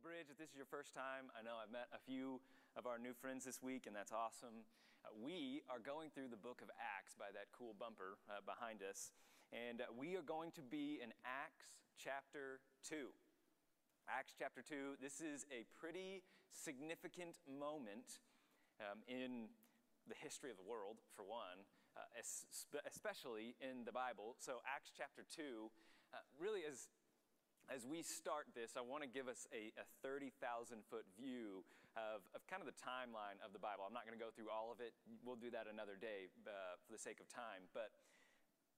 Bridge, if this is your first time, I know I've met a few of our new friends this week, and that's awesome. Uh, we are going through the book of Acts by that cool bumper uh, behind us, and uh, we are going to be in Acts chapter 2. Acts chapter 2, this is a pretty significant moment um, in the history of the world, for one, uh, especially in the Bible. So, Acts chapter 2 uh, really is as we start this, I want to give us a, a 30,000 foot view of, of kind of the timeline of the Bible. I'm not going to go through all of it. We'll do that another day uh, for the sake of time. But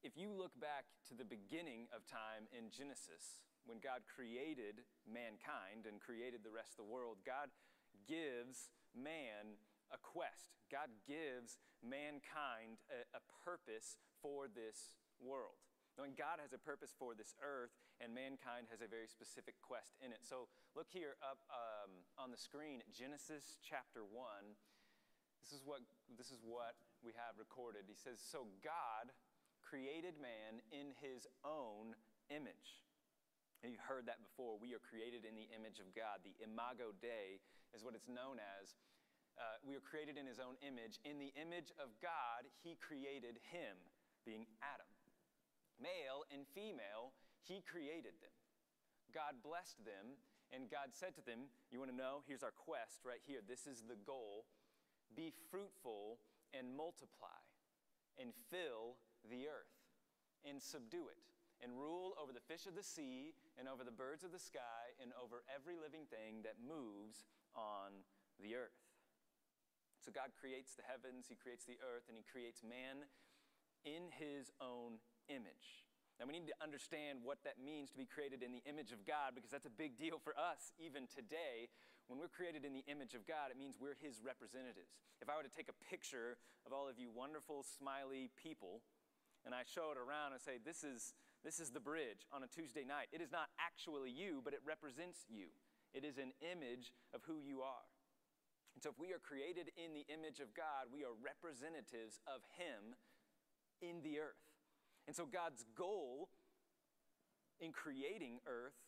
if you look back to the beginning of time in Genesis, when God created mankind and created the rest of the world, God gives man a quest. God gives mankind a, a purpose for this world. Knowing God has a purpose for this earth and mankind has a very specific quest in it. So look here up um, on the screen, Genesis chapter 1. This is, what, this is what we have recorded. He says, So God created man in his own image. And you've heard that before. We are created in the image of God. The imago Dei is what it's known as. Uh, we are created in his own image. In the image of God, he created him, being Adam male and female, he created them. God blessed them, and God said to them, You want to know? Here's our quest right here. This is the goal be fruitful and multiply, and fill the earth, and subdue it, and rule over the fish of the sea, and over the birds of the sky, and over every living thing that moves on the earth. So God creates the heavens, He creates the earth, and He creates man in His own image. Now, we need to understand what that means to be created in the image of God because that's a big deal for us even today. When we're created in the image of God, it means we're His representatives. If I were to take a picture of all of you wonderful, smiley people, and I show it around and say, this is, this is the bridge on a Tuesday night, it is not actually you, but it represents you. It is an image of who you are. And so, if we are created in the image of God, we are representatives of Him in the earth. And so God's goal in creating earth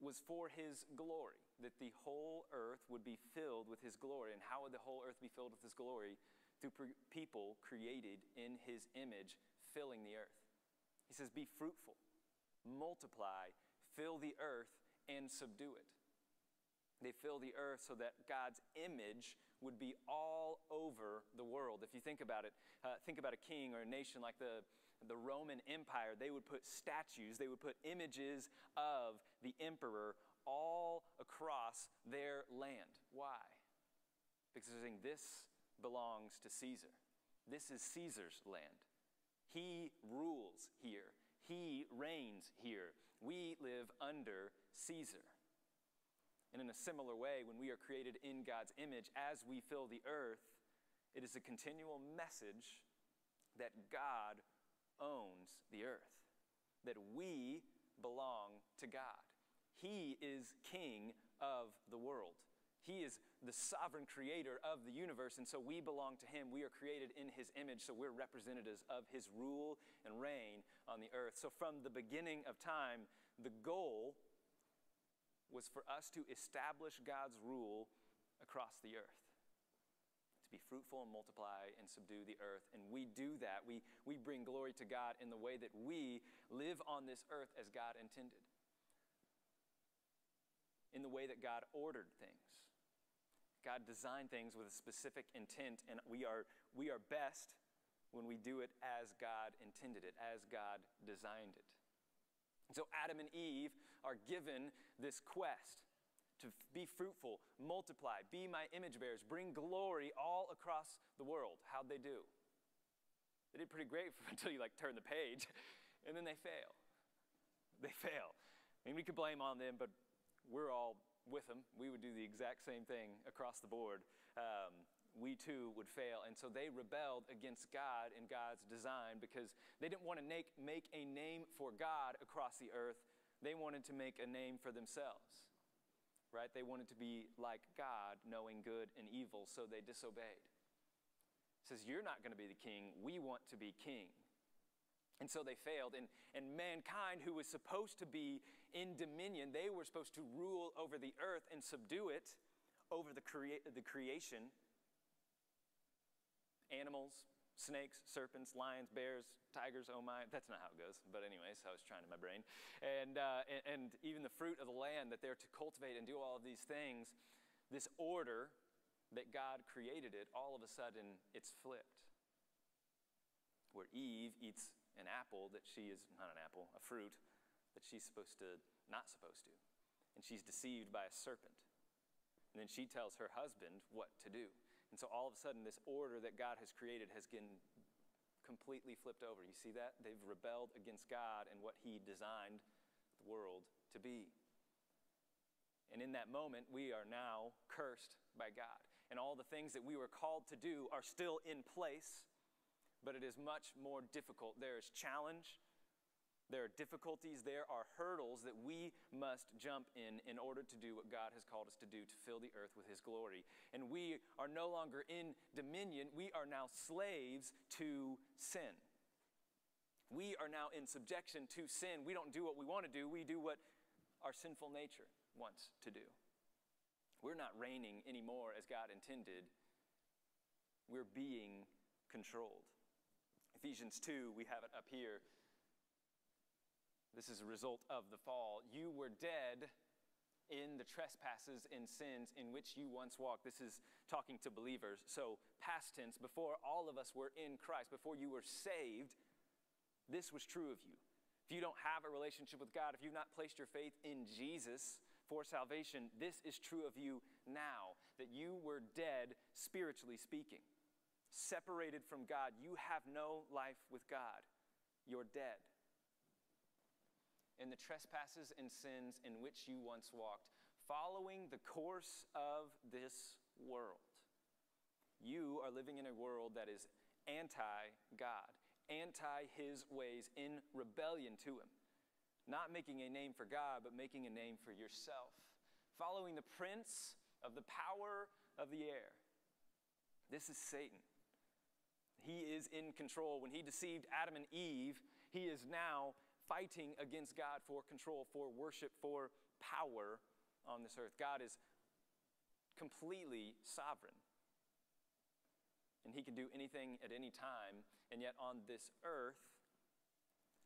was for his glory, that the whole earth would be filled with his glory. And how would the whole earth be filled with his glory? Through people created in his image, filling the earth. He says, Be fruitful, multiply, fill the earth, and subdue it. They fill the earth so that God's image would be all over the world. If you think about it, uh, think about a king or a nation like the, the Roman Empire. They would put statues, they would put images of the emperor all across their land. Why? Because they're saying this belongs to Caesar. This is Caesar's land. He rules here, he reigns here. We live under Caesar. And in a similar way, when we are created in God's image, as we fill the earth, it is a continual message that God owns the earth, that we belong to God. He is king of the world. He is the sovereign creator of the universe, and so we belong to Him. We are created in His image, so we're representatives of His rule and reign on the earth. So, from the beginning of time, the goal was for us to establish God's rule across the earth. Be fruitful and multiply and subdue the earth. And we do that. We, we bring glory to God in the way that we live on this earth as God intended, in the way that God ordered things. God designed things with a specific intent, and we are, we are best when we do it as God intended it, as God designed it. And so Adam and Eve are given this quest to be fruitful, multiply, be my image bearers, bring glory all across the world. How'd they do? They did pretty great until you like turn the page, and then they fail. They fail. I mean, we could blame on them, but we're all with them. We would do the exact same thing across the board. Um, we too would fail. And so they rebelled against God and God's design because they didn't want to make, make a name for God across the earth. They wanted to make a name for themselves, right? They wanted to be like God, knowing good and evil, so they disobeyed. It says, You're not going to be the king. We want to be king. And so they failed. And, and mankind, who was supposed to be in dominion, they were supposed to rule over the earth and subdue it over the, crea- the creation animals, snakes, serpents, lions, bears, tigers, oh my. That's not how it goes. But, anyways, I was trying in my brain. And, uh, and, and even the fruit of the land that they're to cultivate and do all of these things, this order that God created it, all of a sudden it's flipped. Where Eve eats an apple that she is, not an apple, a fruit that she's supposed to, not supposed to. And she's deceived by a serpent. And then she tells her husband what to do. And so all of a sudden, this order that God has created has been completely flipped over. You see that? They've rebelled against God and what He designed the world to be. And in that moment, we are now cursed by God. And all the things that we were called to do are still in place, but it is much more difficult. There is challenge, there are difficulties, there are hurdles that we must jump in in order to do what God has called us to do to fill the earth with His glory. And we are no longer in dominion, we are now slaves to sin. We are now in subjection to sin. We don't do what we want to do, we do what our sinful nature wants to do. We're not reigning anymore as God intended, we're being controlled. Ephesians 2, we have it up here. This is a result of the fall. You were dead in the trespasses and sins in which you once walked. This is talking to believers. So, past tense, before all of us were in Christ, before you were saved, this was true of you. If you don't have a relationship with God, if you've not placed your faith in Jesus for salvation, this is true of you now that you were dead, spiritually speaking, separated from God. You have no life with God. You're dead in the trespasses and sins in which you once walked, following the course of this world. You are living in a world that is anti God, anti His ways, in rebellion to Him. Not making a name for God, but making a name for yourself. Following the prince of the power of the air. This is Satan. He is in control. When he deceived Adam and Eve, he is now fighting against God for control, for worship, for power on this earth. God is completely sovereign. And he can do anything at any time. And yet, on this earth,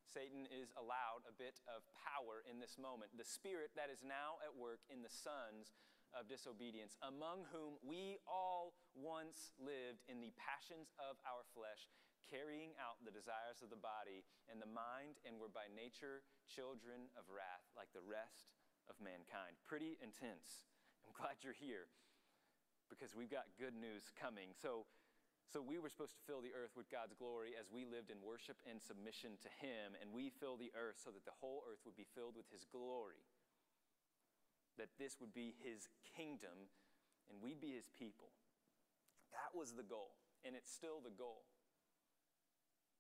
Satan is allowed a bit of power in this moment. The spirit that is now at work in the sons of disobedience, among whom we all once lived in the passions of our flesh, carrying out the desires of the body and the mind, and were by nature children of wrath, like the rest of mankind. Pretty intense. I'm glad you're here because we've got good news coming. So, so we were supposed to fill the earth with God's glory as we lived in worship and submission to Him, and we fill the earth so that the whole earth would be filled with His glory. That this would be His kingdom, and we'd be His people. That was the goal, and it's still the goal.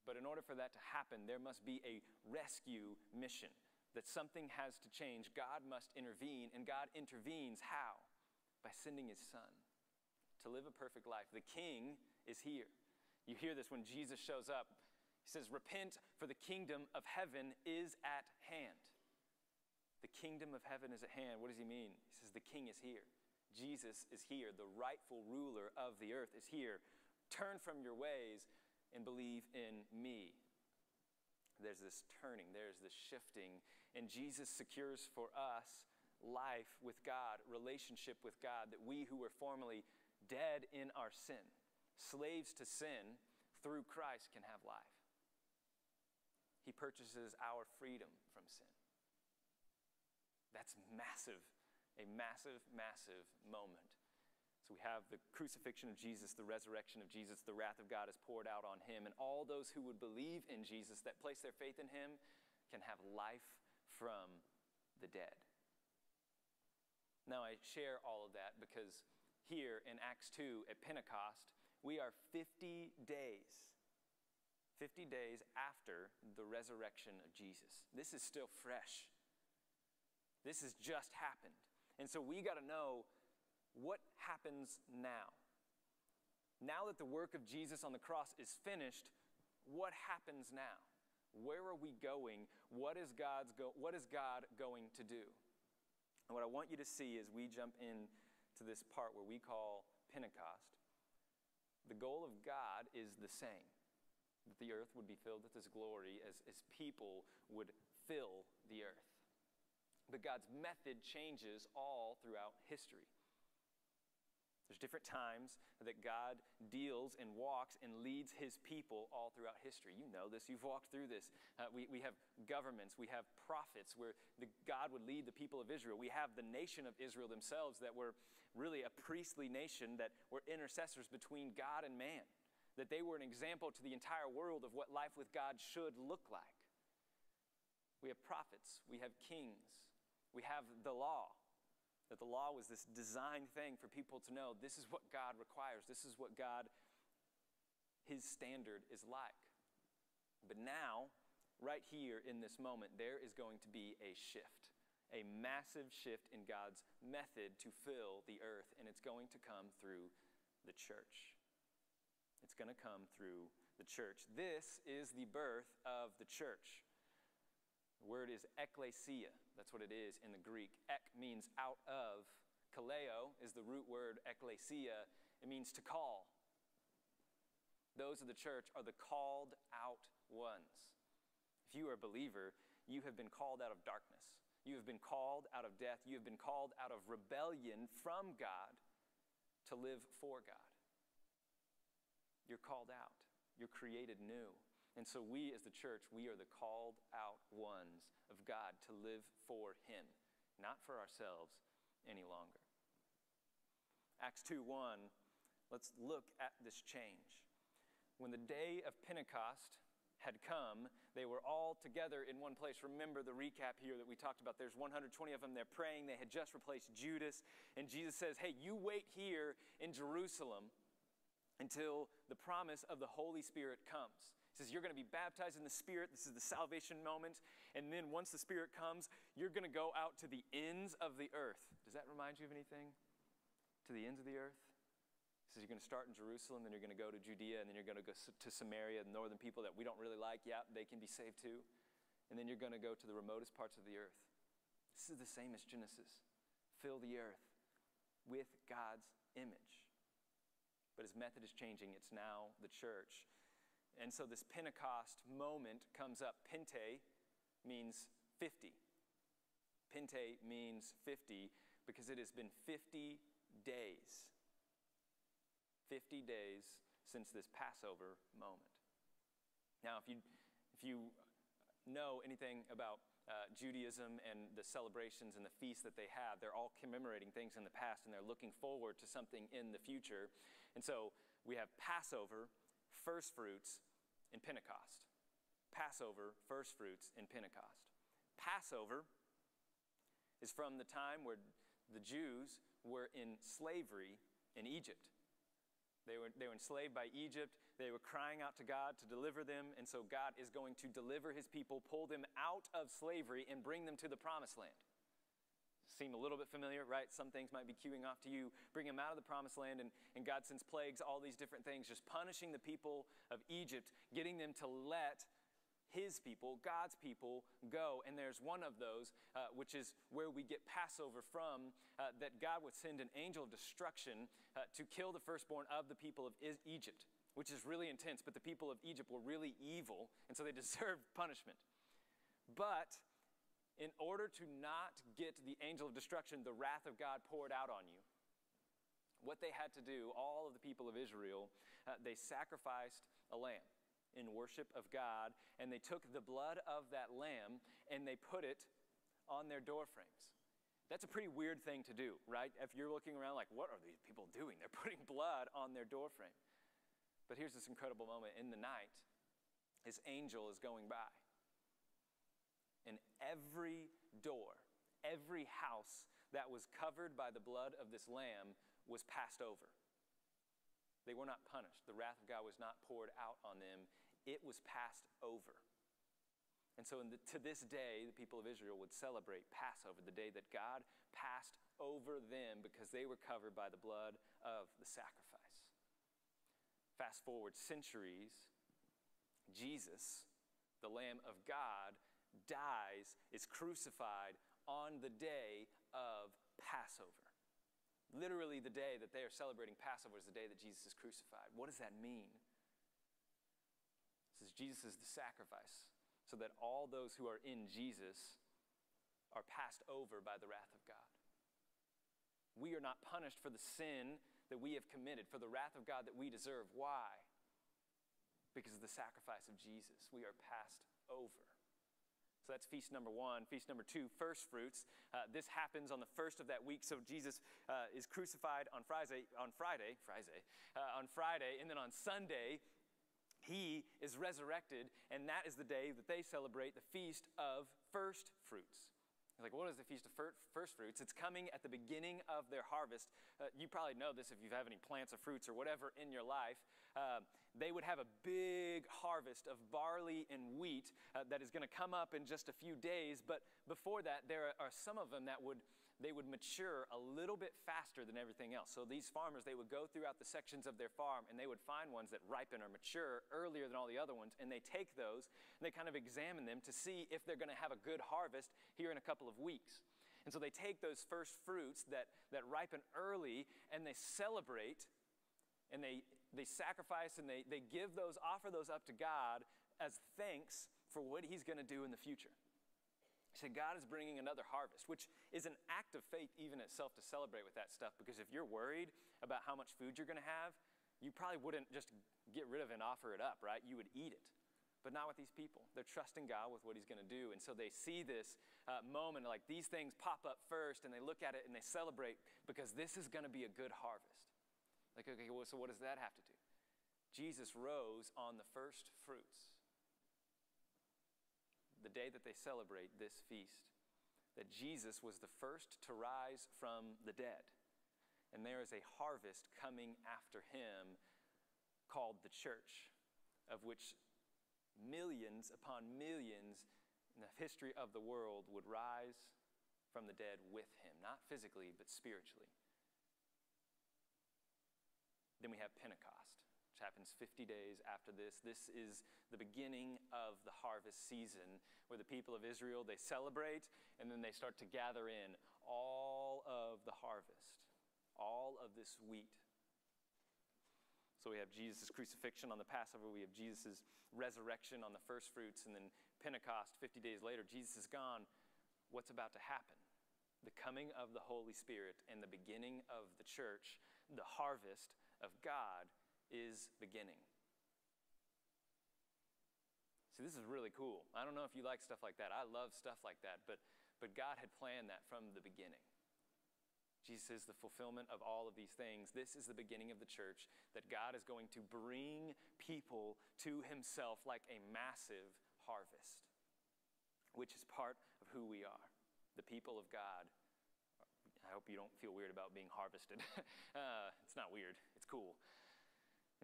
But in order for that to happen, there must be a rescue mission, that something has to change. God must intervene, and God intervenes how? By sending his son to live a perfect life. The king is here. You hear this when Jesus shows up. He says, Repent, for the kingdom of heaven is at hand. The kingdom of heaven is at hand. What does he mean? He says, The king is here. Jesus is here. The rightful ruler of the earth is here. Turn from your ways and believe in me. There's this turning, there's this shifting, and Jesus secures for us life with God, relationship with God, that we who were formerly dead in our sin, slaves to sin, through Christ can have life. He purchases our freedom from sin. That's massive, a massive, massive moment. So we have the crucifixion of Jesus, the resurrection of Jesus, the wrath of God is poured out on him, and all those who would believe in Jesus, that place their faith in him, can have life from the dead. Now, I share all of that because here in Acts 2 at Pentecost, we are 50 days, 50 days after the resurrection of Jesus. This is still fresh. This has just happened. And so we got to know what happens now? Now that the work of Jesus on the cross is finished, what happens now? Where are we going? What is, God's go- what is God going to do? And what I want you to see as we jump in to this part where we call Pentecost, the goal of God is the same that the earth would be filled with His glory as, as people would fill the earth. But God's method changes all throughout history. There's different times that God deals and walks and leads his people all throughout history. You know this, you've walked through this. Uh, we, we have governments, we have prophets where the, God would lead the people of Israel. We have the nation of Israel themselves that were really a priestly nation that were intercessors between God and man, that they were an example to the entire world of what life with God should look like. We have prophets, we have kings, we have the law that the law was this designed thing for people to know this is what God requires, this is what God, His standard is like. But now, right here in this moment, there is going to be a shift, a massive shift in God's method to fill the earth, and it's going to come through the church. It's going to come through the church. This is the birth of the church. The word is ekklesia. That's what it is in the Greek. Ek means out of. Kaleo is the root word ekklesia. It means to call. Those of the church are the called out ones. If you are a believer, you have been called out of darkness. You have been called out of death. You have been called out of rebellion from God to live for God. You're called out. You're created new. And so, we as the church, we are the called out ones of God to live for Him, not for ourselves any longer. Acts 2 1, let's look at this change. When the day of Pentecost had come, they were all together in one place. Remember the recap here that we talked about. There's 120 of them. They're praying. They had just replaced Judas. And Jesus says, Hey, you wait here in Jerusalem until the promise of the Holy Spirit comes. He says, You're going to be baptized in the Spirit. This is the salvation moment. And then once the Spirit comes, you're going to go out to the ends of the earth. Does that remind you of anything? To the ends of the earth? He says, You're going to start in Jerusalem, then you're going to go to Judea, and then you're going to go to Samaria, the northern people that we don't really like. Yeah, they can be saved too. And then you're going to go to the remotest parts of the earth. This is the same as Genesis. Fill the earth with God's image. But his method is changing. It's now the church. And so this Pentecost moment comes up. Pente means 50. Pente means 50 because it has been 50 days. 50 days since this Passover moment. Now, if you, if you know anything about uh, Judaism and the celebrations and the feasts that they have, they're all commemorating things in the past and they're looking forward to something in the future. And so we have Passover, first fruits in Pentecost. Passover, first fruits in Pentecost. Passover is from the time where the Jews were in slavery in Egypt. They were, they were enslaved by Egypt. They were crying out to God to deliver them. And so God is going to deliver his people, pull them out of slavery, and bring them to the promised land seem a little bit familiar, right? Some things might be queuing off to you. Bring them out of the promised land, and, and God sends plagues, all these different things, just punishing the people of Egypt, getting them to let his people, God's people, go. And there's one of those, uh, which is where we get Passover from, uh, that God would send an angel of destruction uh, to kill the firstborn of the people of Egypt, which is really intense. But the people of Egypt were really evil, and so they deserved punishment. But in order to not get the angel of destruction, the wrath of God poured out on you. What they had to do, all of the people of Israel, uh, they sacrificed a lamb in worship of God, and they took the blood of that lamb and they put it on their door frames. That's a pretty weird thing to do, right? If you're looking around like, what are these people doing? They're putting blood on their doorframe. But here's this incredible moment. In the night, his angel is going by and every door, every house that was covered by the blood of this lamb was passed over. They were not punished. The wrath of God was not poured out on them, it was passed over. And so, the, to this day, the people of Israel would celebrate Passover, the day that God passed over them because they were covered by the blood of the sacrifice. Fast forward centuries, Jesus, the Lamb of God, dies, is crucified on the day of Passover. Literally, the day that they are celebrating Passover is the day that Jesus is crucified. What does that mean? Says Jesus is the sacrifice, so that all those who are in Jesus are passed over by the wrath of God. We are not punished for the sin that we have committed, for the wrath of God that we deserve. Why? Because of the sacrifice of Jesus. We are passed over. So that's feast number one. Feast number two, first fruits. Uh, this happens on the first of that week. So Jesus uh, is crucified on Friday, on Friday, Friday, uh, on Friday, and then on Sunday, he is resurrected, and that is the day that they celebrate the feast of first fruits. Like, what is the Feast of First Fruits? It's coming at the beginning of their harvest. Uh, you probably know this if you have any plants or fruits or whatever in your life. Uh, they would have a big harvest of barley and wheat uh, that is going to come up in just a few days. But before that, there are some of them that would they would mature a little bit faster than everything else. So these farmers, they would go throughout the sections of their farm and they would find ones that ripen or mature earlier than all the other ones, and they take those and they kind of examine them to see if they're going to have a good harvest here in a couple of weeks. And so they take those first fruits that, that ripen early and they celebrate and they, they sacrifice and they, they give those, offer those up to God as thanks for what He's going to do in the future. He said, God is bringing another harvest, which is an act of faith even itself to celebrate with that stuff. Because if you're worried about how much food you're going to have, you probably wouldn't just get rid of and offer it up, right? You would eat it. But not with these people. They're trusting God with what He's going to do. And so they see this uh, moment, like these things pop up first, and they look at it and they celebrate because this is going to be a good harvest. Like, okay, well, so what does that have to do? Jesus rose on the first fruits the day that they celebrate this feast, that Jesus was the first to rise from the dead. And there is a harvest coming after him called the church, of which millions upon millions in the history of the world would rise from the dead with him, not physically, but spiritually. Then we have Pentecost which happens 50 days after this. This is the beginning of the harvest season where the people of Israel they celebrate and then they start to gather in all of the harvest, all of this wheat. So we have Jesus' crucifixion on the Passover, we have Jesus' resurrection on the first fruits, and then Pentecost 50 days later, Jesus is gone. What's about to happen? The coming of the Holy Spirit and the beginning of the church, the harvest of God is beginning. See, this is really cool. I don't know if you like stuff like that. I love stuff like that, but, but God had planned that from the beginning. Jesus is the fulfillment of all of these things. This is the beginning of the church that God is going to bring people to himself like a massive harvest, which is part of who we are, the people of God. I hope you don't feel weird about being harvested. uh, it's not weird, it's cool.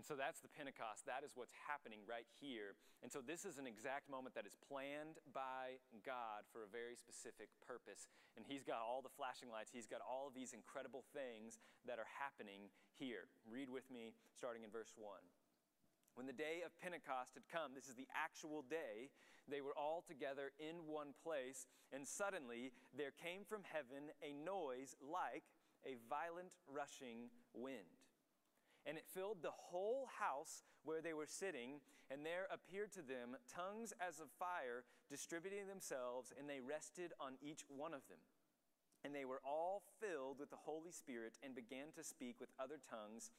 And so that's the Pentecost. That is what's happening right here. And so this is an exact moment that is planned by God for a very specific purpose. And He's got all the flashing lights, He's got all of these incredible things that are happening here. Read with me, starting in verse 1. When the day of Pentecost had come, this is the actual day, they were all together in one place, and suddenly there came from heaven a noise like a violent rushing wind and it filled the whole house where they were sitting, and there appeared to them tongues as of fire distributing themselves, and they rested on each one of them. And they were all filled with the Holy Spirit and began to speak with other tongues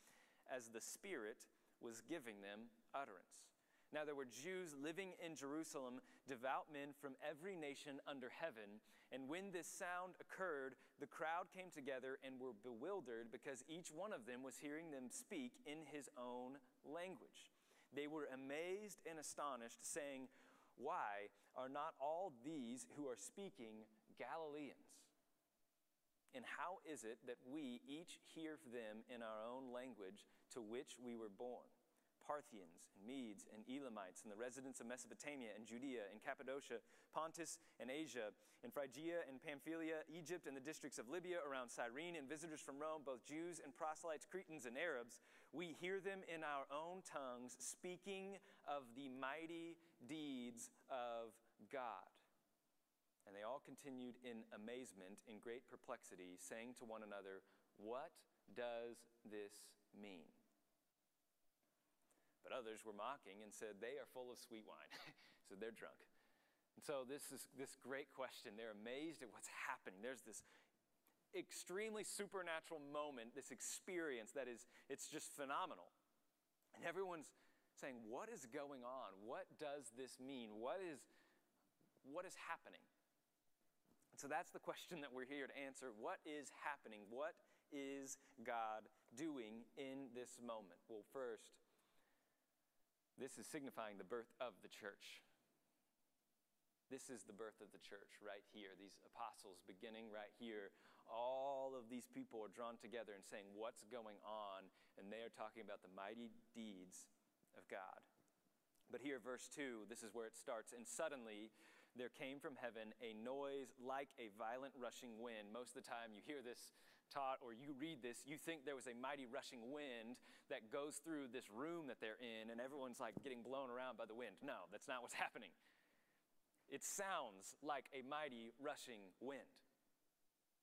as the Spirit was giving them utterance. Now there were Jews living in Jerusalem, devout men from every nation under heaven. And when this sound occurred, the crowd came together and were bewildered because each one of them was hearing them speak in his own language. They were amazed and astonished, saying, Why are not all these who are speaking Galileans? And how is it that we each hear them in our own language to which we were born? Parthians and Medes and Elamites and the residents of Mesopotamia and Judea and Cappadocia, Pontus and Asia, and Phrygia and Pamphylia, Egypt and the districts of Libya around Cyrene, and visitors from Rome, both Jews and proselytes, Cretans and Arabs, we hear them in our own tongues speaking of the mighty deeds of God. And they all continued in amazement, in great perplexity, saying to one another, What does this mean? But others were mocking and said, They are full of sweet wine. so they're drunk. And so this is this great question. They're amazed at what's happening. There's this extremely supernatural moment, this experience that is, it's just phenomenal. And everyone's saying, What is going on? What does this mean? What is, what is happening? So that's the question that we're here to answer. What is happening? What is God doing in this moment? Well, first, this is signifying the birth of the church. This is the birth of the church right here. These apostles beginning right here. All of these people are drawn together and saying, What's going on? And they are talking about the mighty deeds of God. But here, verse 2, this is where it starts. And suddenly there came from heaven a noise like a violent rushing wind. Most of the time, you hear this taught or you read this, you think there was a mighty rushing wind that goes through this room that they're in and everyone's like getting blown around by the wind. No, that's not what's happening. It sounds like a mighty rushing wind.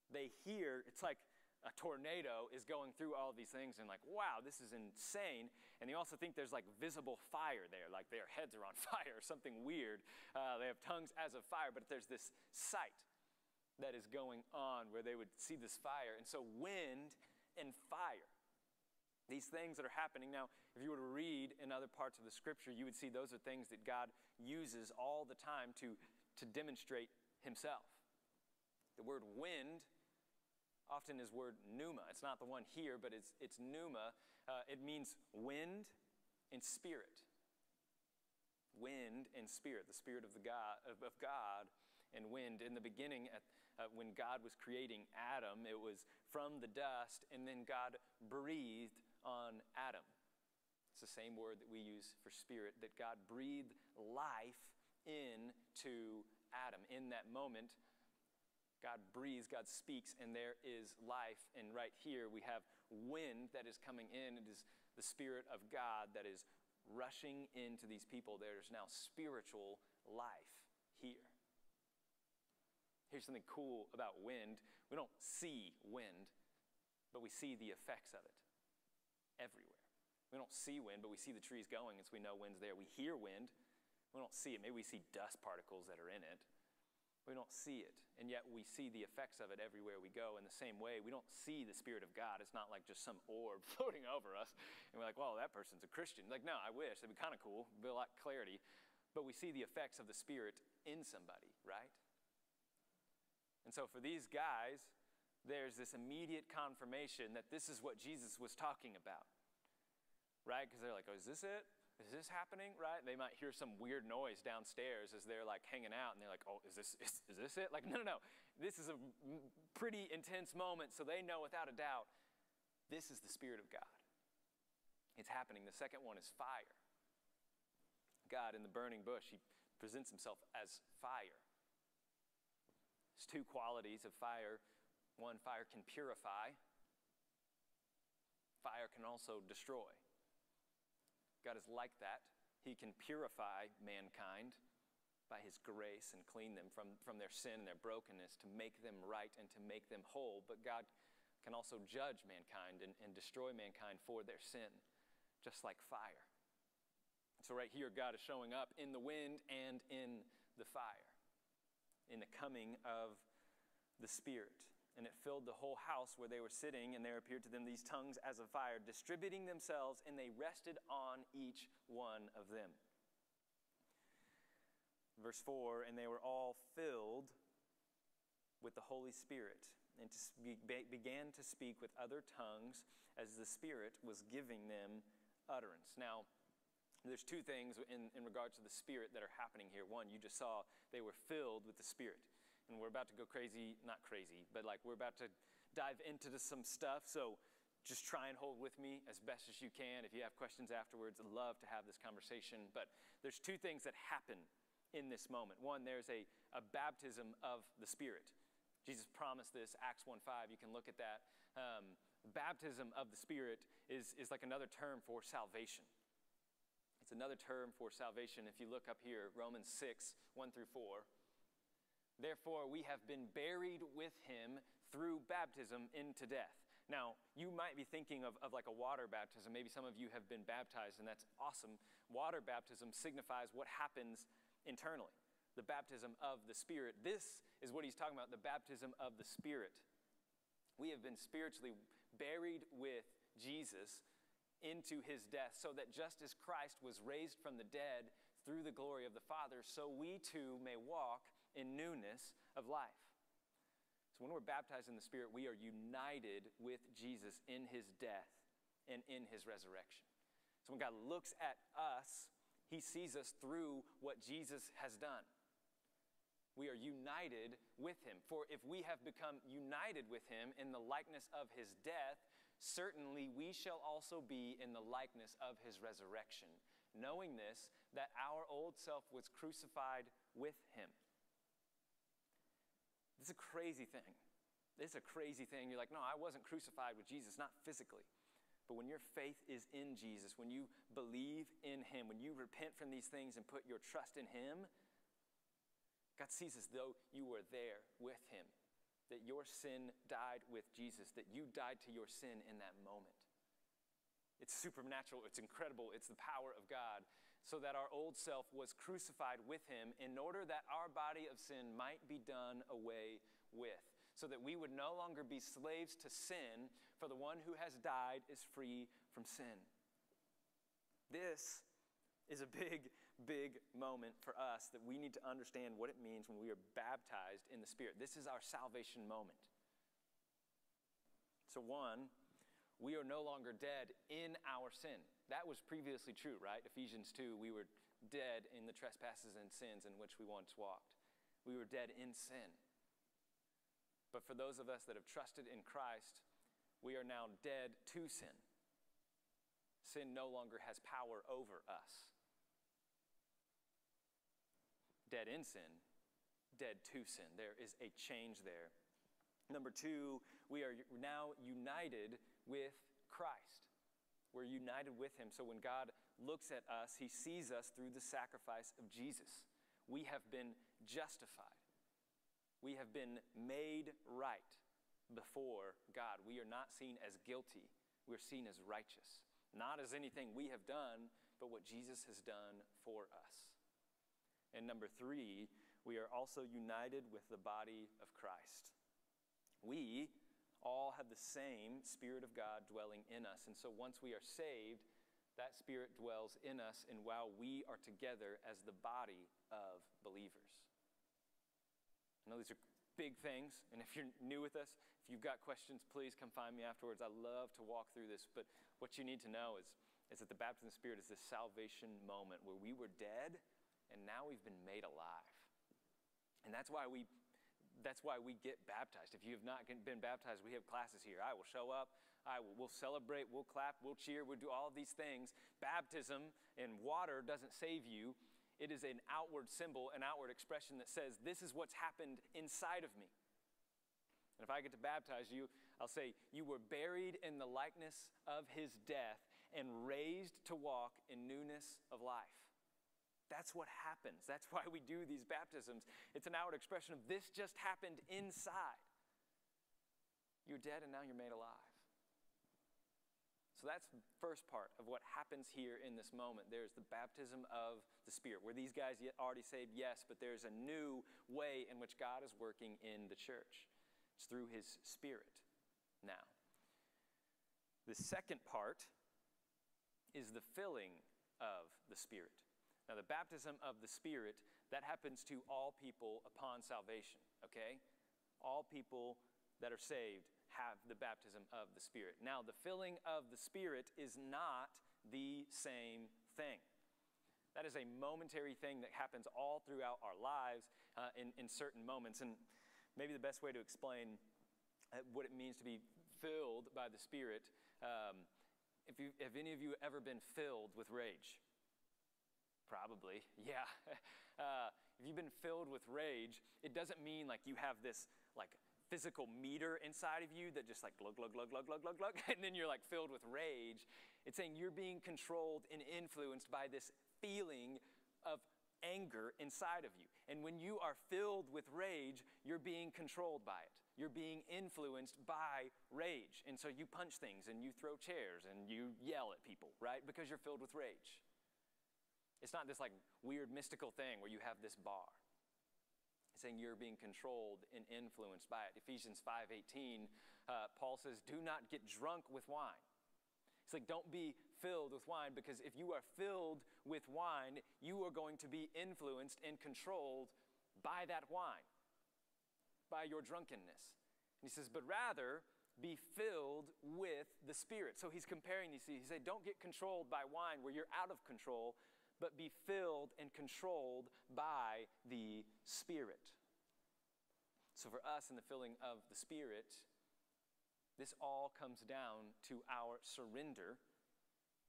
They hear, it's like a tornado is going through all these things and like, wow, this is insane. And they also think there's like visible fire there, like their heads are on fire or something weird. Uh, they have tongues as of fire, but there's this sight that is going on where they would see this fire. And so, wind and fire, these things that are happening. Now, if you were to read in other parts of the scripture, you would see those are things that God uses all the time to, to demonstrate Himself. The word wind often is word pneuma. It's not the one here, but it's, it's pneuma. Uh, it means wind and spirit. Wind and spirit, the spirit of, the God, of, of God and wind. In the beginning, at, uh, when God was creating Adam, it was from the dust, and then God breathed on Adam. It's the same word that we use for spirit, that God breathed life into Adam. In that moment, God breathes, God speaks, and there is life. And right here, we have wind that is coming in. It is the Spirit of God that is rushing into these people. There's now spiritual life here. Here's something cool about wind we don't see wind, but we see the effects of it everywhere. We don't see wind, but we see the trees going, and so we know wind's there. We hear wind, we don't see it. Maybe we see dust particles that are in it. We don't see it, and yet we see the effects of it everywhere we go. In the same way, we don't see the Spirit of God. It's not like just some orb floating over us, and we're like, well, that person's a Christian. Like, no, I wish. That'd be kind of cool, be a lot of clarity. But we see the effects of the Spirit in somebody, right? And so for these guys, there's this immediate confirmation that this is what Jesus was talking about, right? Because they're like, oh, is this it? Is this happening? Right? They might hear some weird noise downstairs as they're like hanging out and they're like, oh, is this, is, is this it? Like, no, no, no. This is a pretty intense moment, so they know without a doubt this is the Spirit of God. It's happening. The second one is fire. God in the burning bush, he presents himself as fire. Two qualities of fire. One, fire can purify, fire can also destroy. God is like that. He can purify mankind by His grace and clean them from, from their sin and their brokenness to make them right and to make them whole. But God can also judge mankind and, and destroy mankind for their sin, just like fire. So, right here, God is showing up in the wind and in the fire in the coming of the Spirit. And it filled the whole house where they were sitting, and there appeared to them these tongues as of fire, distributing themselves, and they rested on each one of them. Verse 4 And they were all filled with the Holy Spirit, and to speak, began to speak with other tongues as the Spirit was giving them utterance. Now, there's two things in, in regards to the Spirit that are happening here. One, you just saw they were filled with the Spirit. And we're about to go crazy, not crazy, but like we're about to dive into some stuff. So just try and hold with me as best as you can. If you have questions afterwards, I'd love to have this conversation. But there's two things that happen in this moment. One, there's a, a baptism of the Spirit. Jesus promised this, Acts 1 5. You can look at that. Um, baptism of the Spirit is, is like another term for salvation. It's another term for salvation. If you look up here, Romans 6 1 through 4. Therefore, we have been buried with him through baptism into death now, you might be thinking of, of like a water baptism. Maybe some of you have been baptized, and that's awesome. Water baptism signifies what happens internally the baptism of the Spirit. This is what he's talking about the baptism of the Spirit. We have been spiritually buried with Jesus into his death, so that just as Christ was raised from the dead through the glory of the Father, so we too may walk in newness of life. So when we're baptized in the Spirit, we are united with Jesus in his death and in his resurrection. So when God looks at us, he sees us through what Jesus has done. We are united with him. For if we have become united with him in the likeness of his death, certainly we shall also be in the likeness of his resurrection, knowing this, that our old self was crucified with him this is a crazy thing. This is a crazy thing. You're like, no, I wasn't crucified with Jesus, not physically. But when your faith is in Jesus, when you believe in Him, when you repent from these things and put your trust in Him, God sees as though you were there with Him, that your sin died with Jesus, that you died to your sin in that moment. It's supernatural, it's incredible, it's the power of God so that our old self was crucified with him in order that our body of sin might be done away with, so that we would no longer be slaves to sin, for the one who has died is free from sin. This is a big, big moment for us that we need to understand what it means when we are baptized in the Spirit. This is our salvation moment. So, one, we are no longer dead in our sin. That was previously true, right? Ephesians 2, we were dead in the trespasses and sins in which we once walked. We were dead in sin. But for those of us that have trusted in Christ, we are now dead to sin. Sin no longer has power over us. Dead in sin, dead to sin. There is a change there. Number two, we are now united with Christ. We're united with him. So when God looks at us, he sees us through the sacrifice of Jesus. We have been justified. We have been made right before God. We are not seen as guilty, we're seen as righteous. Not as anything we have done, but what Jesus has done for us. And number three, we are also united with the body of Christ. We all have the same Spirit of God dwelling in us. And so once we are saved, that Spirit dwells in us, and while we are together as the body of believers. I know these are big things, and if you're new with us, if you've got questions, please come find me afterwards. I love to walk through this, but what you need to know is, is that the baptism of the Spirit is this salvation moment where we were dead, and now we've been made alive. And that's why we that's why we get baptized. If you have not been baptized, we have classes here. I will show up. I will we'll celebrate. We'll clap. We'll cheer. We'll do all of these things. Baptism in water doesn't save you. It is an outward symbol, an outward expression that says, This is what's happened inside of me. And if I get to baptize you, I'll say, You were buried in the likeness of his death and raised to walk in newness of life. That's what happens. That's why we do these baptisms. It's an outward expression of this just happened inside. You're dead and now you're made alive. So that's the first part of what happens here in this moment. There's the baptism of the Spirit, where these guys yet already said yes, but there's a new way in which God is working in the church. It's through His Spirit. Now, the second part is the filling of the Spirit. Now, the baptism of the Spirit, that happens to all people upon salvation, okay? All people that are saved have the baptism of the Spirit. Now, the filling of the Spirit is not the same thing. That is a momentary thing that happens all throughout our lives uh, in, in certain moments. And maybe the best way to explain uh, what it means to be filled by the Spirit Um, if you, have any of you have ever been filled with rage? Probably, yeah. Uh, if you've been filled with rage, it doesn't mean like you have this like physical meter inside of you that just like glug, glug, glug, glug, glug, glug, glug, and then you're like filled with rage. It's saying you're being controlled and influenced by this feeling of anger inside of you. And when you are filled with rage, you're being controlled by it. You're being influenced by rage. And so you punch things and you throw chairs and you yell at people, right? Because you're filled with rage. It's not this like weird mystical thing where you have this bar. It's saying you're being controlled and influenced by it. Ephesians 5:18, uh, Paul says, "Do not get drunk with wine." It's like don't be filled with wine because if you are filled with wine, you are going to be influenced and controlled by that wine, by your drunkenness. And he says, but rather be filled with the Spirit. So he's comparing these. He said, don't get controlled by wine where you're out of control, but be filled and controlled by the Spirit. So, for us in the filling of the Spirit, this all comes down to our surrender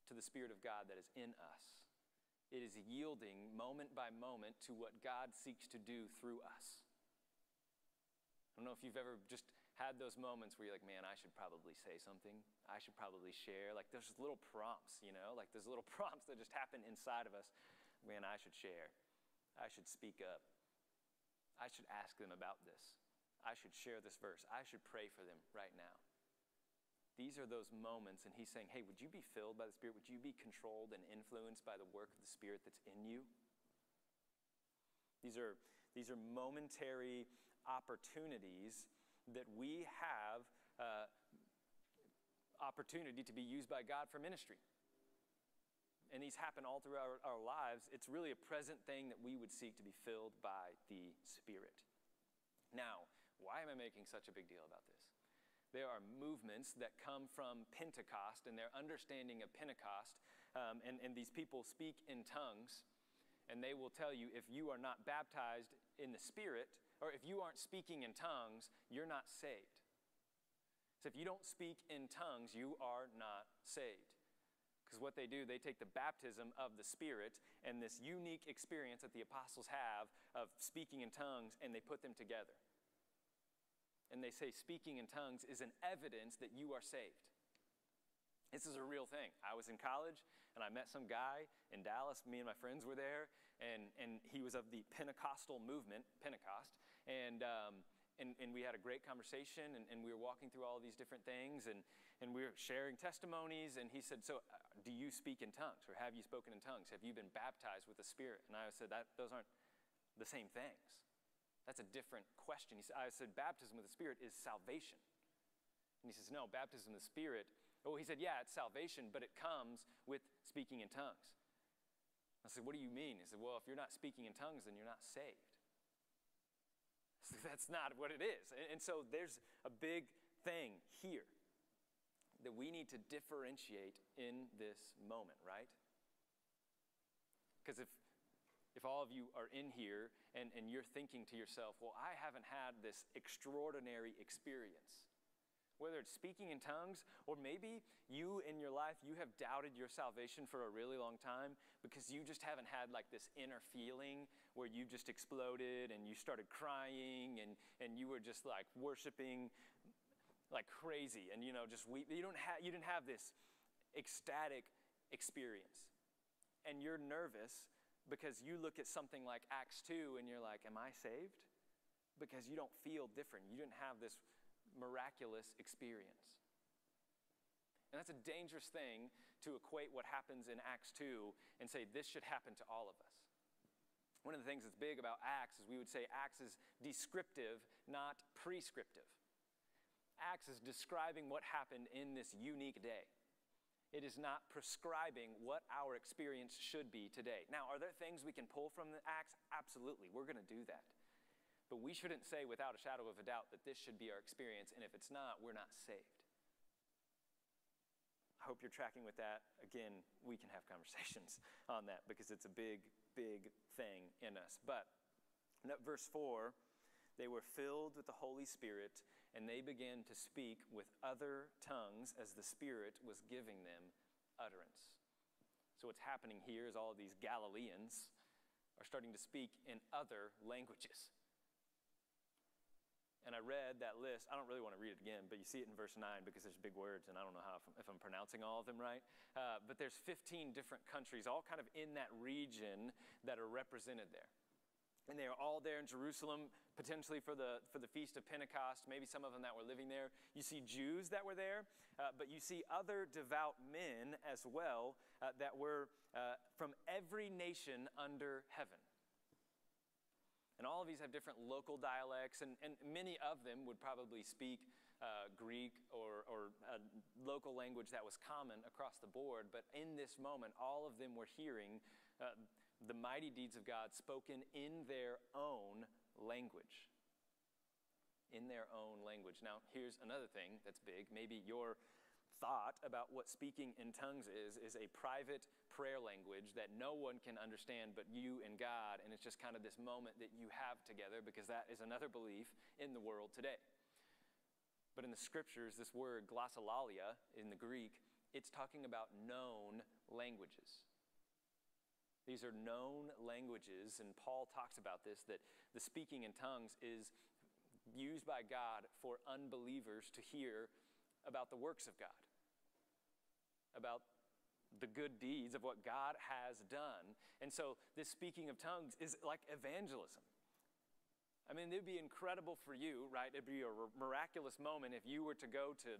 to the Spirit of God that is in us. It is yielding moment by moment to what God seeks to do through us. I don't know if you've ever just had those moments where you're like, man, I should probably say something. I should probably share. Like there's little prompts, you know, like there's little prompts that just happen inside of us. Man, I should share. I should speak up. I should ask them about this. I should share this verse. I should pray for them right now. These are those moments, and he's saying, Hey, would you be filled by the Spirit? Would you be controlled and influenced by the work of the Spirit that's in you? These are, these are momentary opportunities that we have uh, opportunity to be used by God for ministry. And these happen all through our, our lives. It's really a present thing that we would seek to be filled by the Spirit. Now, why am I making such a big deal about this? There are movements that come from Pentecost and their understanding of Pentecost, um, and, and these people speak in tongues, and they will tell you if you are not baptized in the Spirit, or if you aren't speaking in tongues, you're not saved. So if you don't speak in tongues, you are not saved. Because what they do, they take the baptism of the Spirit and this unique experience that the apostles have of speaking in tongues and they put them together. And they say speaking in tongues is an evidence that you are saved. This is a real thing. I was in college and I met some guy in Dallas. Me and my friends were there, and, and he was of the Pentecostal movement, Pentecost. And, um, and, and we had a great conversation, and, and we were walking through all these different things, and, and we were sharing testimonies. And he said, So, uh, do you speak in tongues, or have you spoken in tongues? Have you been baptized with the Spirit? And I said, that, Those aren't the same things. That's a different question. He said, I said, Baptism with the Spirit is salvation. And he says, No, baptism with the Spirit. Oh, he said, Yeah, it's salvation, but it comes with speaking in tongues. I said, What do you mean? He said, Well, if you're not speaking in tongues, then you're not saved. That's not what it is. And so there's a big thing here that we need to differentiate in this moment, right? Because if, if all of you are in here and, and you're thinking to yourself, well, I haven't had this extraordinary experience whether it's speaking in tongues, or maybe you in your life, you have doubted your salvation for a really long time because you just haven't had like this inner feeling where you just exploded and you started crying and, and you were just like worshiping like crazy and you know just weep. You, don't have, you didn't have this ecstatic experience. And you're nervous because you look at something like Acts 2 and you're like, Am I saved? Because you don't feel different. You didn't have this miraculous experience. And that's a dangerous thing to equate what happens in Acts 2 and say this should happen to all of us. One of the things that's big about Acts is we would say Acts is descriptive, not prescriptive. Acts is describing what happened in this unique day. It is not prescribing what our experience should be today. Now, are there things we can pull from the Acts? Absolutely. We're going to do that. But we shouldn't say without a shadow of a doubt that this should be our experience, and if it's not, we're not saved. I hope you're tracking with that. Again, we can have conversations on that because it's a big, big thing in us. But verse 4 they were filled with the Holy Spirit and they began to speak with other tongues as the Spirit was giving them utterance. So, what's happening here is all of these Galileans are starting to speak in other languages. And I read that list. I don't really want to read it again, but you see it in verse 9 because there's big words, and I don't know how if I'm, pronouncing all of them right. Uh, but there's 15 different countries, all kind of in that region, that are represented there and they are all there in Jerusalem, potentially for the, for the Feast of Pentecost, maybe some of them that were living there. You see Jews that were there, uh, but you see other devout men as well uh, that were uh, from every nation under heaven. And all of these have different local dialects, and, and many of them would probably speak uh, Greek or, or a local language that was common across the board. But in this moment, all of them were hearing uh, the mighty deeds of God spoken in their own language. In their own language. Now, here's another thing that's big. Maybe your thought about what speaking in tongues is is a private prayer language that no one can understand but you and God and it's just kind of this moment that you have together because that is another belief in the world today. But in the scriptures this word glossolalia in the Greek it's talking about known languages. These are known languages, and Paul talks about this that the speaking in tongues is used by God for unbelievers to hear about the works of God, about the good deeds of what God has done. And so, this speaking of tongues is like evangelism. I mean, it would be incredible for you, right? It'd be a miraculous moment if you were to go to,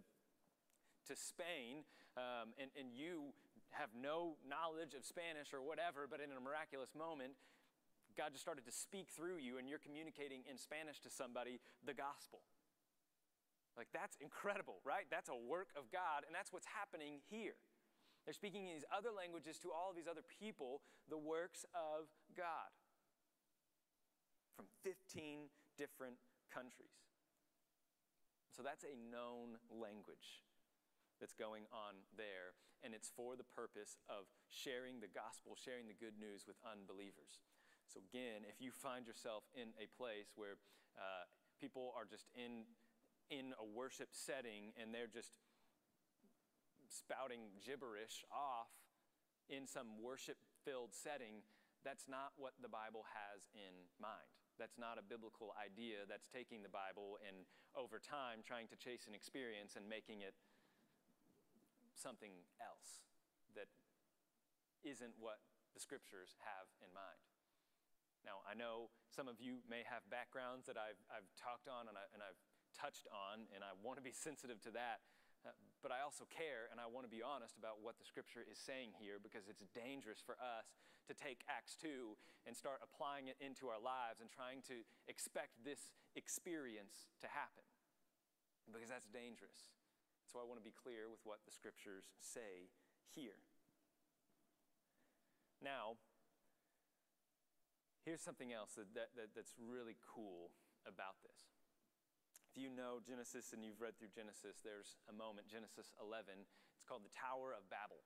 to Spain um, and, and you have no knowledge of Spanish or whatever, but in a miraculous moment, God just started to speak through you and you're communicating in Spanish to somebody the gospel. Like, that's incredible, right? That's a work of God, and that's what's happening here. They're speaking in these other languages to all of these other people, the works of God from 15 different countries. So that's a known language that's going on there, and it's for the purpose of sharing the gospel, sharing the good news with unbelievers. So, again, if you find yourself in a place where uh, people are just in, in a worship setting and they're just spouting gibberish off in some worship filled setting, that's not what the Bible has in mind. That's not a biblical idea that's taking the Bible and over time trying to chase an experience and making it something else that isn't what the scriptures have in mind. Now, I know some of you may have backgrounds that I've, I've talked on and, I, and I've touched on, and I want to be sensitive to that. Uh, but I also care and I want to be honest about what the scripture is saying here because it's dangerous for us to take Acts 2 and start applying it into our lives and trying to expect this experience to happen because that's dangerous. So I want to be clear with what the scriptures say here. Now, here's something else that, that, that, that's really cool about this. You know Genesis and you've read through Genesis, there's a moment, Genesis 11. It's called the Tower of Babel.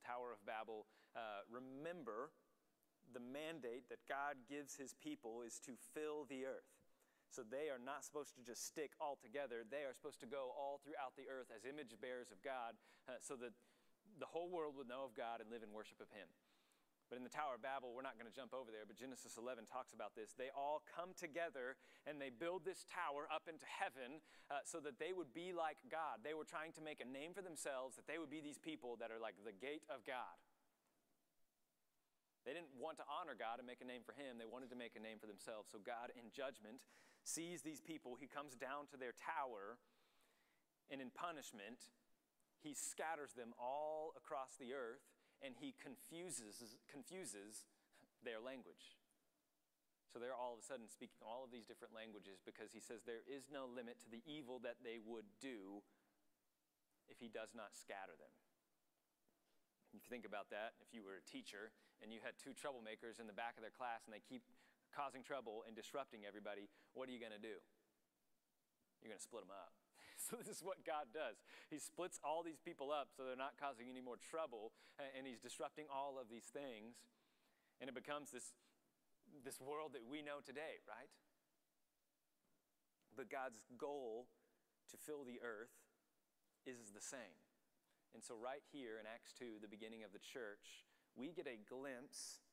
Tower of Babel. Uh, remember, the mandate that God gives his people is to fill the earth. So they are not supposed to just stick all together. They are supposed to go all throughout the earth as image bearers of God uh, so that the whole world would know of God and live in worship of Him. But in the Tower of Babel, we're not going to jump over there, but Genesis 11 talks about this. They all come together and they build this tower up into heaven uh, so that they would be like God. They were trying to make a name for themselves, that they would be these people that are like the gate of God. They didn't want to honor God and make a name for Him, they wanted to make a name for themselves. So God, in judgment, sees these people, he comes down to their tower, and in punishment, he scatters them all across the earth and he confuses, confuses their language. So they're all of a sudden speaking all of these different languages because he says there is no limit to the evil that they would do if he does not scatter them. If you think about that, if you were a teacher and you had two troublemakers in the back of their class and they keep causing trouble and disrupting everybody, what are you going to do? You're going to split them up. So, this is what God does. He splits all these people up so they're not causing any more trouble, and He's disrupting all of these things. And it becomes this, this world that we know today, right? but God's goal to fill the earth is the same. And so, right here in Acts 2, the beginning of the church, we get a glimpse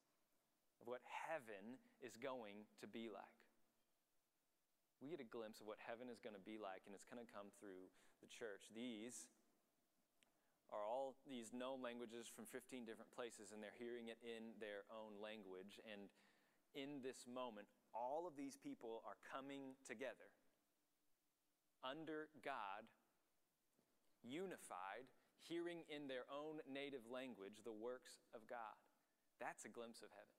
of what heaven is going to be like. We get a glimpse of what heaven is going to be like, and it's going to come through the church. These are all these known languages from 15 different places, and they're hearing it in their own language. And in this moment, all of these people are coming together under God, unified, hearing in their own native language the works of God. That's a glimpse of heaven.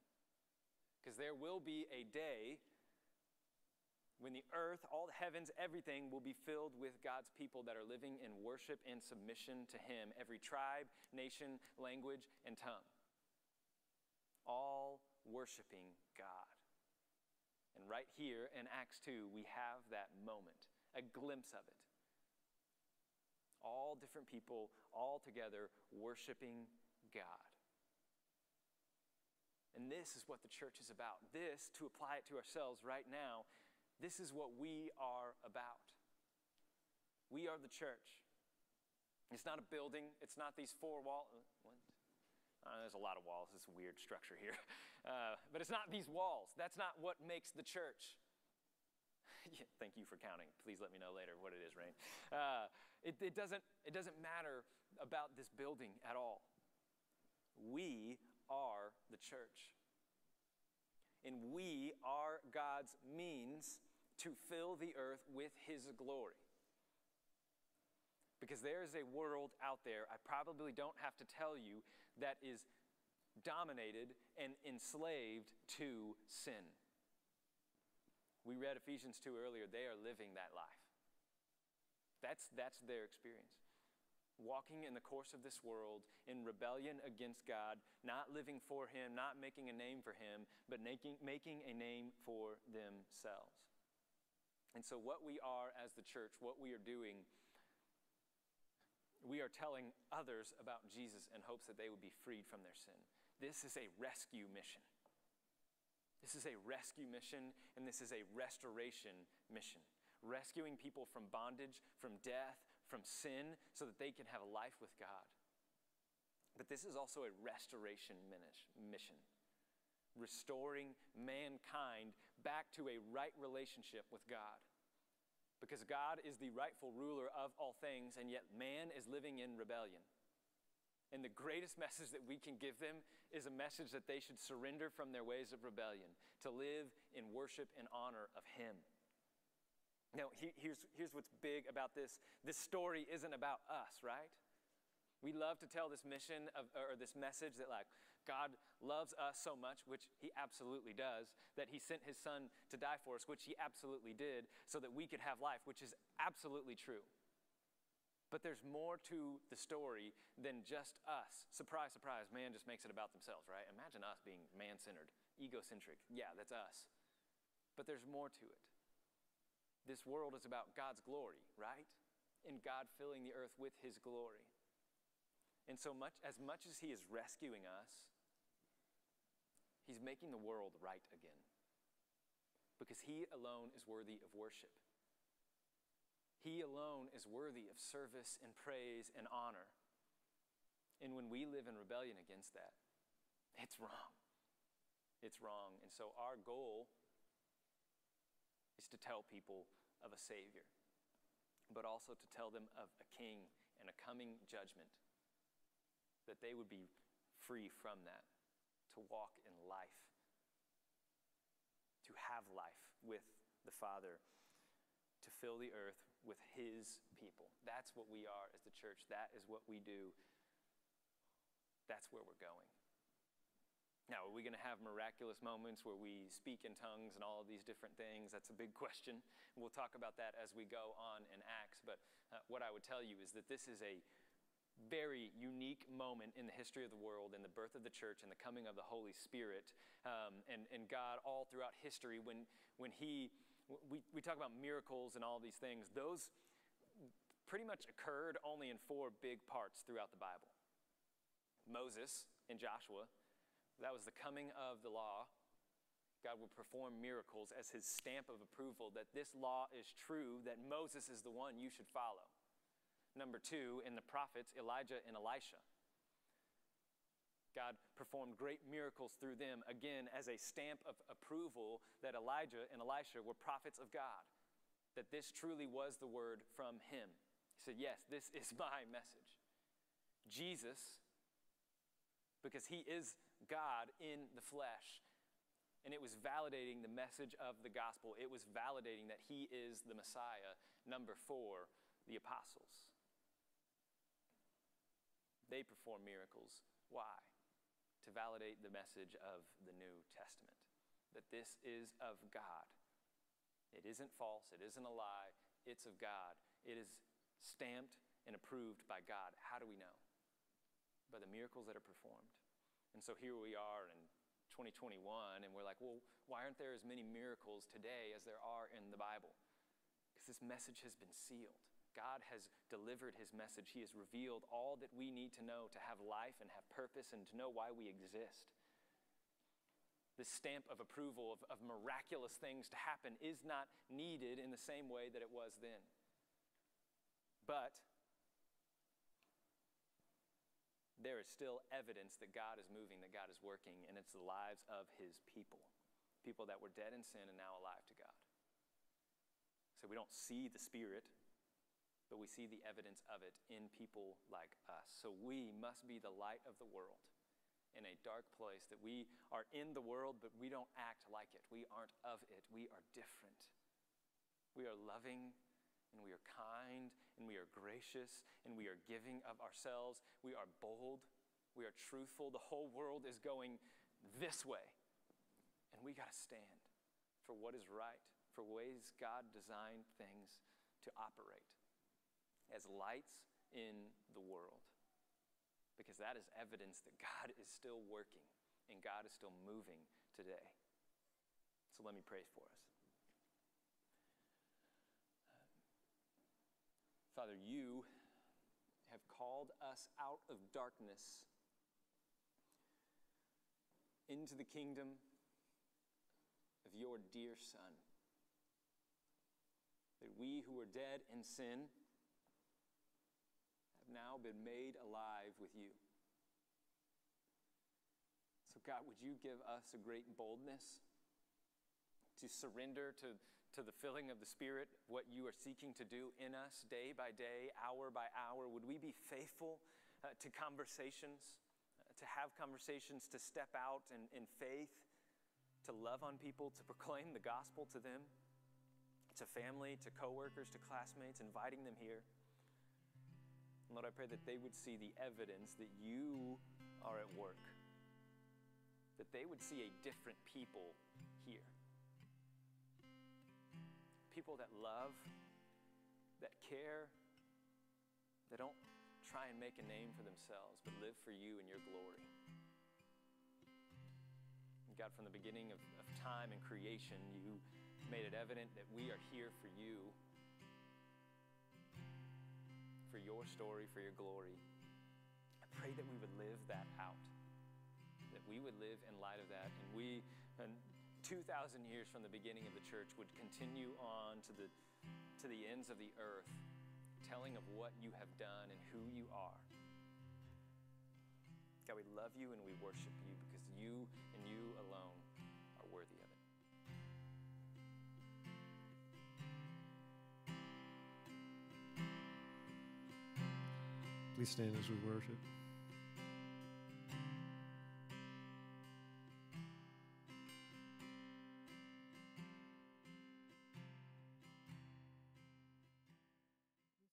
Because there will be a day when the earth, all the heavens, everything will be filled with God's people that are living in worship and submission to Him, every tribe, nation, language, and tongue. All worshiping God. And right here in Acts 2, we have that moment, a glimpse of it. All different people, all together, worshiping God. And this is what the church is about. This, to apply it to ourselves right now, this is what we are about. We are the church. It's not a building, it's not these four walls. Uh, there's a lot of walls. It's a weird structure here. Uh, but it's not these walls. That's not what makes the church. yeah, thank you for counting. Please let me know later what it is, Rain. Uh, it, it, doesn't, it doesn't matter about this building at all. We are the church. And we are God's means to fill the earth with his glory. Because there is a world out there, I probably don't have to tell you, that is dominated and enslaved to sin. We read Ephesians 2 earlier, they are living that life. That's, that's their experience. Walking in the course of this world in rebellion against God, not living for Him, not making a name for Him, but making, making a name for themselves. And so, what we are as the church, what we are doing, we are telling others about Jesus in hopes that they would be freed from their sin. This is a rescue mission. This is a rescue mission, and this is a restoration mission. Rescuing people from bondage, from death, from sin, so that they can have a life with God. But this is also a restoration mission restoring mankind back to a right relationship with God. Because God is the rightful ruler of all things, and yet man is living in rebellion. And the greatest message that we can give them is a message that they should surrender from their ways of rebellion, to live in worship and honor of Him. Now, here's, here's what's big about this this story isn't about us, right? We love to tell this mission of, or this message that, like, God loves us so much, which He absolutely does, that He sent His Son to die for us, which He absolutely did, so that we could have life, which is absolutely true. But there's more to the story than just us. Surprise, surprise, man just makes it about themselves, right? Imagine us being man centered, egocentric. Yeah, that's us. But there's more to it. This world is about God's glory, right? And God filling the earth with His glory. And so much, as much as He is rescuing us, He's making the world right again. Because He alone is worthy of worship. He alone is worthy of service and praise and honor. And when we live in rebellion against that, it's wrong. It's wrong. And so our goal is to tell people of a Savior, but also to tell them of a King and a coming judgment, that they would be free from that to walk in life, to have life with the Father, to fill the earth with His people. That's what we are as the church. That is what we do. That's where we're going. Now, are we going to have miraculous moments where we speak in tongues and all of these different things? That's a big question. We'll talk about that as we go on in Acts. But uh, what I would tell you is that this is a very unique moment in the history of the world, in the birth of the church, and the coming of the Holy Spirit, um, and, and God all throughout history. When, when He, we, we talk about miracles and all these things, those pretty much occurred only in four big parts throughout the Bible Moses and Joshua, that was the coming of the law. God will perform miracles as his stamp of approval that this law is true, that Moses is the one you should follow. Number two, in the prophets, Elijah and Elisha. God performed great miracles through them, again, as a stamp of approval that Elijah and Elisha were prophets of God, that this truly was the word from him. He said, Yes, this is my message. Jesus, because he is God in the flesh, and it was validating the message of the gospel. It was validating that he is the Messiah. Number four, the apostles. They perform miracles. Why? To validate the message of the New Testament that this is of God. It isn't false, it isn't a lie, it's of God. It is stamped and approved by God. How do we know? By the miracles that are performed. And so here we are in 2021, and we're like, well, why aren't there as many miracles today as there are in the Bible? Because this message has been sealed. God has delivered his message. He has revealed all that we need to know to have life and have purpose and to know why we exist. The stamp of approval of, of miraculous things to happen is not needed in the same way that it was then. But there is still evidence that God is moving, that God is working, and it's the lives of his people. People that were dead in sin and now alive to God. So we don't see the Spirit, but we see the evidence of it in people like us. So we must be the light of the world in a dark place, that we are in the world, but we don't act like it. We aren't of it. We are different. We are loving and we are kind and we are gracious and we are giving of ourselves. We are bold. We are truthful. The whole world is going this way. And we got to stand for what is right, for ways God designed things to operate as lights in the world. Because that is evidence that God is still working and God is still moving today. So let me pray for us. Father, you have called us out of darkness into the kingdom of your dear Son. That we who are dead in sin, now been made alive with you. So, God, would you give us a great boldness to surrender to, to the filling of the Spirit, what you are seeking to do in us day by day, hour by hour? Would we be faithful uh, to conversations, uh, to have conversations, to step out in, in faith, to love on people, to proclaim the gospel to them, to family, to coworkers, to classmates, inviting them here? Lord, I pray that they would see the evidence that you are at work, that they would see a different people here. People that love, that care, that don't try and make a name for themselves, but live for you and your glory. God, from the beginning of, of time and creation, you made it evident that we are here for you for your story, for your glory. I pray that we would live that out, that we would live in light of that, and we, and 2,000 years from the beginning of the church, would continue on to the, to the ends of the earth, telling of what you have done and who you are. God, we love you and we worship you because you and you alone Please stand as we worship.